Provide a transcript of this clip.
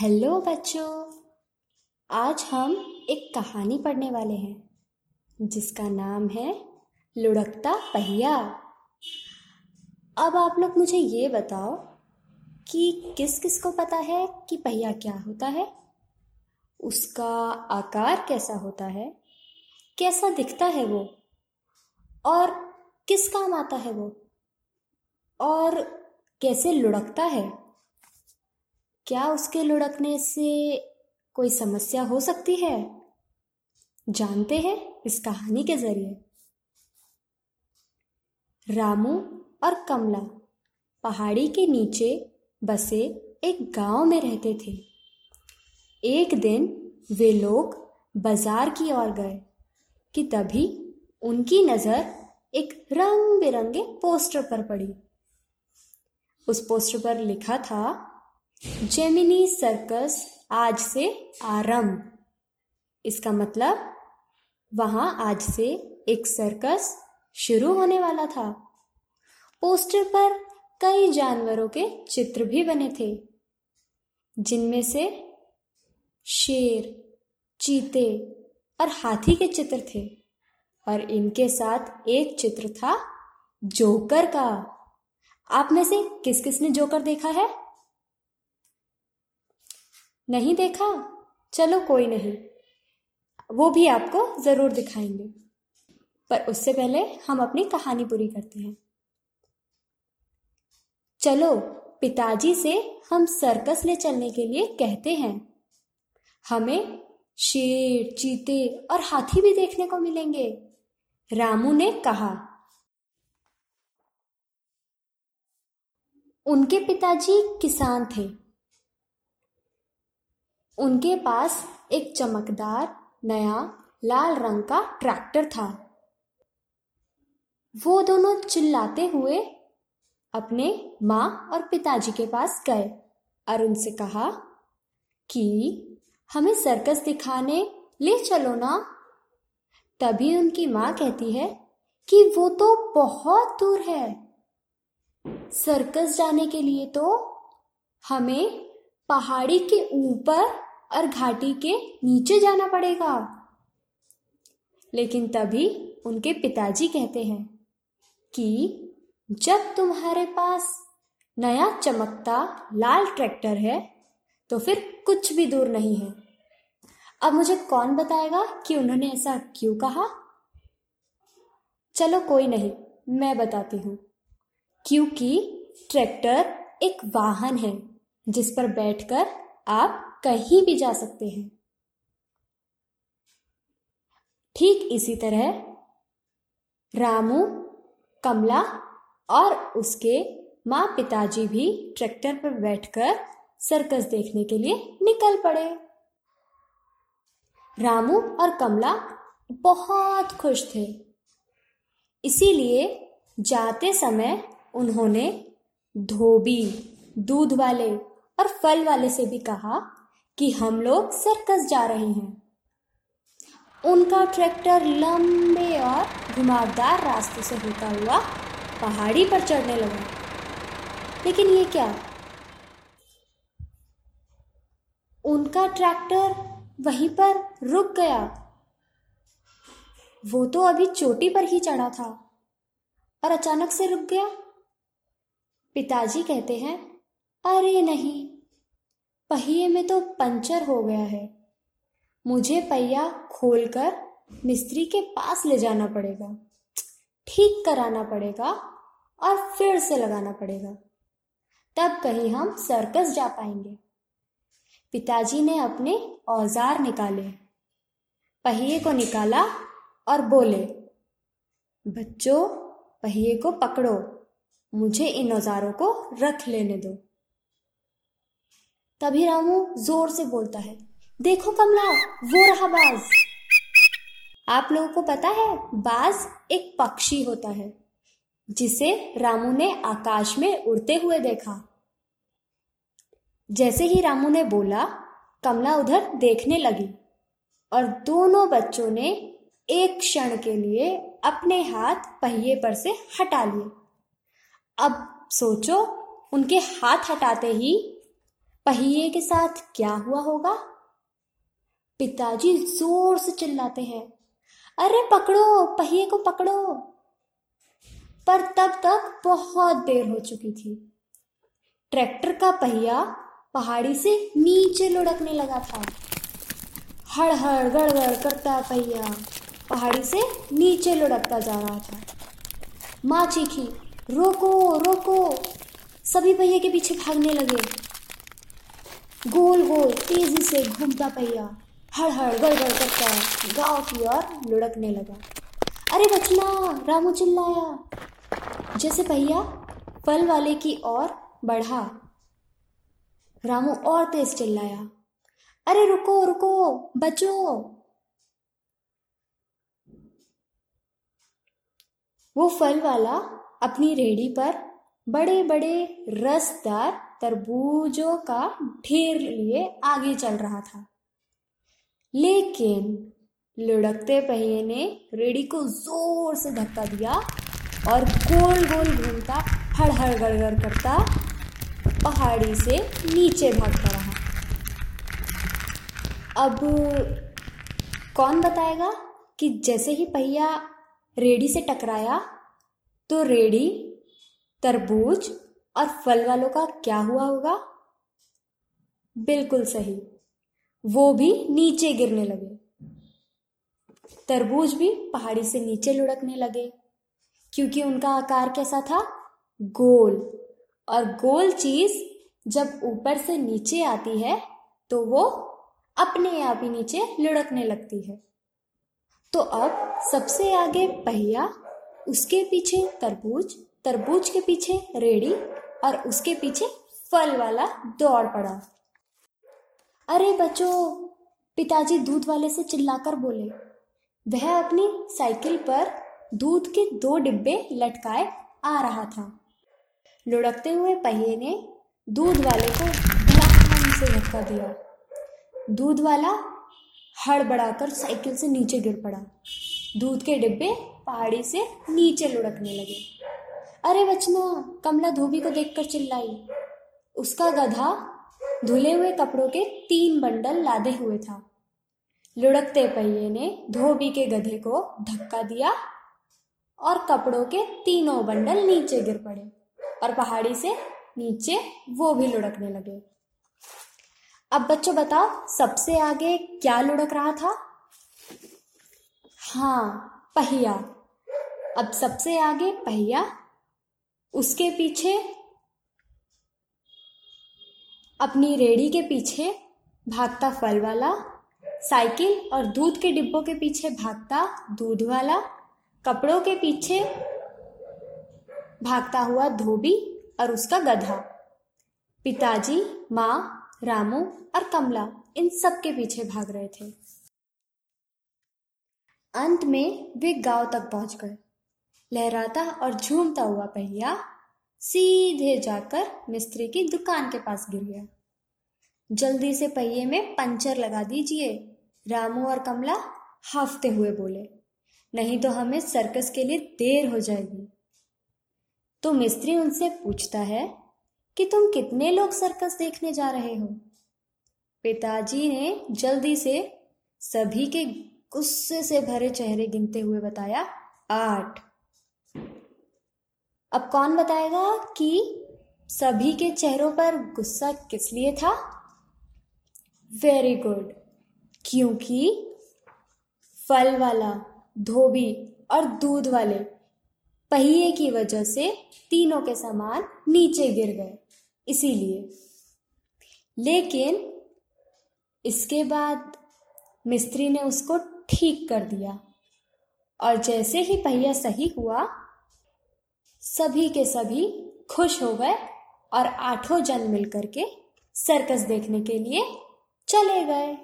Hello बच्चों, आज हम एक कहानी पढ़ने वाले हैं, जिसका नाम है लुढ़कता पहिया। अब आप लोग मुझे ये बताओ कि किस किस को पता है कि पहिया क्या होता है? उसका आकार कैसा होता है? कैसा दिखता है वो? और किस काम आता है वो? और कैसे लुढ़कता है? क्या उसके लुढ़कने से कोई समस्या हो सकती है? जानते हैं इस कहानी के ज़रिए। रामू और कमला पहाड़ी के नीचे बसे एक गाँव में रहते थे। एक दिन वे लोग बाज़ार की ओर गए कि तभी उनकी नज़र एक रंग बिरंगे पोस्टर पर पड़ी। उस पोस्टर पर लिखा था जेमिनी सर्कस आज से आरंभ। इसका मतलब वहाँ आज से एक सर्कस शुरू होने वाला था। पोस्टर पर कई जानवरों के चित्र भी बने थे, जिनमें से शेर, चीते और हाथी के चित्र थे, और इनके साथ एक चित्र था जोकर का। आप में से किस किस ने जोकर देखा है? नहीं देखा? चलो कोई नहीं। वो भी आपको ज़रूर दिखाएँगे। पर उससे पहले हम अपनी कहानी पूरी करते हैं। चलो, पिताजी से हम सर्कस ले चलने के लिए कहते हैं। हमें शेर, चीते और हाथी भी देखने को मिलेंगे, रामू ने कहा। उनके पिताजी किसान थे। उनके पास एक चमकदार, नया, लाल रंग का ट्रैक्टर था। वो दोनों चिल्लाते हुए अपने माँ और पिताजी के पास गए और उनसे कहा कि, हमें सर्कस दिखाने ले चलो ना। तभी उनकी माँ कहती है कि, वो तो बहुत दूर है। सर्कस जाने के लिए तो हमें पहाड़ी के ऊपर और घाटी के नीचे जाना पड़ेगा। लेकिन तभी उनके पिताजी कहते हैं कि जब तुम्हारे पास नया चमकता लाल ट्रैक्टर है तो फिर कुछ भी दूर नहीं है। अब मुझे कौन बताएगा कि उन्होंने ऐसा क्यों कहा? चलो कोई नहीं, मैं बताती हूँ। क्योंकि ट्रैक्टर एक वाहन है, जिस पर बैठकर आप कहीं भी जा सकते हैं। ठीक इसी तरह रामू, कमला और उसके माँ पिताजी भी ट्रैक्टर पर बैठकर सर्कस देखने के लिए निकल पड़े। रामू और कमला बहुत खुश थे। इसीलिए जाते समय उन्होंने धोबी, दूध वाले और फल वाले से भी कहा कि हम लोग सर्कस जा रहे हैं। उनका ट्रैक्टर लंबे और घुमावदार रास्ते से होता हुआ पहाड़ी पर चढ़ने लगा। लेकिन ये क्या? उनका ट्रैक्टर वहीं पर रुक गया। वो तो अभी चोटी पर ही चढ़ा था और अचानक से रुक गया। पिताजी कहते हैं, अरे नहीं पहिए में तो पंचर हो गया है। मुझे पहिया खोलकर मिस्त्री के पास ले जाना पड़ेगा। ठीक कराना पड़ेगा और फिर से लगाना पड़ेगा। तब कहीं हम सर्कस जा पाएँगे। पिताजी ने अपने औज़ार निकाले। पहिए को निकाला और बोले, बच्चों, पहिए को पकड़ो। मुझे इन औजारों को रख लेने दो। तभी रामू ज़ोर से बोलता है, देखो कमला, वो रहा बाज। आप लोगों को पता है, बाज एक पक्षी होता है, जिसे रामू ने आकाश में उड़ते हुए देखा। जैसे ही रामू ने बोला, कमला उधर देखने लगी और दोनों बच्चों ने एक क्षण के लिए अपने हाथ पहिए पर से हटा लिए। अब सोचो, उनके हाथ हटाते ही पहिए के साथ क्या हुआ होगा? पिताजी ज़ोर से चिल्लाते हैं। अरे पकड़ो, पहिए को पकड़ो। पर तब तक बहुत देर हो चुकी थी। ट्रैक्टर का पहिया पहाड़ी से नीचे लुढ़कने लगा था। हड़ हड़ गड़गड़ करता पहिया पहाड़ी से नीचे लुढ़कता जा रहा था। माँ चीखी, रोको रोको। सभी पहिए के पीछे भागने लगे। गोल गोल तेज़ी से घूमता पहिया। हड़ हड़ गड़गड़ करता गाँव की ओर लुढ़कने लगा। अरे बचना, रामू चिल्लाया। जैसे पहिया फल वाले की ओर बढ़ा, रामू और तेज चिल्लाया। अरे रुको रुको, बचो। वो फल वाला अपनी रेडी पर बड़े बड़े रसदार तरबूजों का ढेर लिए आगे चल रहा था। लेकिन लुढ़कते पहिए ने रेडी को ज़ोर से धक्का दिया और गोल गोल घूमता हड़ हड़ गड़गड़ करता, पहाड़ी से नीचे भागता रहा। अब कौन बताएगा कि जैसे ही पहिया रेडी से टकराया तो रेडी तरबूज और फल वालों का क्या हुआ होगा? बिल्कुल सही। वो भी नीचे गिरने लगे। तरबूज भी पहाड़ी से नीचे लुढ़कने लगे, क्योंकि उनका आकार कैसा था? गोल। और गोल चीज़ जब ऊपर से नीचे आती है तो वो अपने आप ही नीचे लुढ़कने लगती है। तो अब सबसे आगे पहिया, उसके पीछे तरबूज तरबूज के पीछे रेडी और उसके पीछे फल वाला दौड़ पड़ा। अरे बच्चों, पिताजी दूध वाले से चिल्लाकर बोले, वह अपनी साइकिल पर दूध के दो डिब्बे लटकाए आ रहा था। लुढ़कते हुए पहिए ने दूध वाले को धड़ाम से धक्का दिया। दूध वाला हड़बड़ाकर साइकिल से नीचे गिर पड़ा। दूध के डिब्बे पहाड़ी से नीचे लुढ़कने लगे। अरे बचना कमला धोबी को देखकर चिल्लाई। उसका गधा धुले हुए कपड़ों के तीन बंडल लादे हुए था। लुढ़कते पहिए ने धोबी के गधे को धक्का दिया और कपड़ों के तीनों बंडल नीचे गिर पड़े और पहाड़ी से नीचे वो भी लुढ़कने लगे। अब बच्चों बताओ, सबसे आगे क्या लुढ़क रहा था? हाँ पहिया। अब सबसे आगे पहिया उसके पीछे, अपनी रेडी के पीछे भागता फल वाला, साइकिल और दूध के डिब्बों के पीछे भागता दूध वाला, कपड़ों के पीछे भागता हुआ धोबी और उसका गधा। पिताजी, माँ, रामू और कमला इन सब के पीछे भाग रहे थे। अंत में वे गाँव तक पहुँच गए। लहराता और झूमता हुआ पहिया सीधे जाकर मिस्त्री की दुकान के पास गिर गया। जल्दी से पहिए में पंचर लगा दीजिए, रामू और कमला हाफते हुए बोले। नहीं तो हमें सर्कस के लिए देर हो जाएगी। तो मिस्त्री उनसे पूछता है कि तुम कितने लोग सर्कस देखने जा रहे हो? पिताजी ने जल्दी से सभी के गुस्से से भरे चेहरे गिनते हुए बताया, आठ। अब कौन बताएगा कि सभी के चेहरों पर गुस्सा किस लिए था? वेरी गुड क्योंकि फल वाला, धोबी और दूध वाले पहिए की वजह से तीनों के सामान नीचे गिर गए, इसीलिए। लेकिन इसके बाद मिस्त्री ने उसको ठीक कर दिया। और जैसे ही पहिया सही हुआ सभी के सभी खुश हो गए और आठों जन मिलकर के सर्कस देखने के लिए चले गए।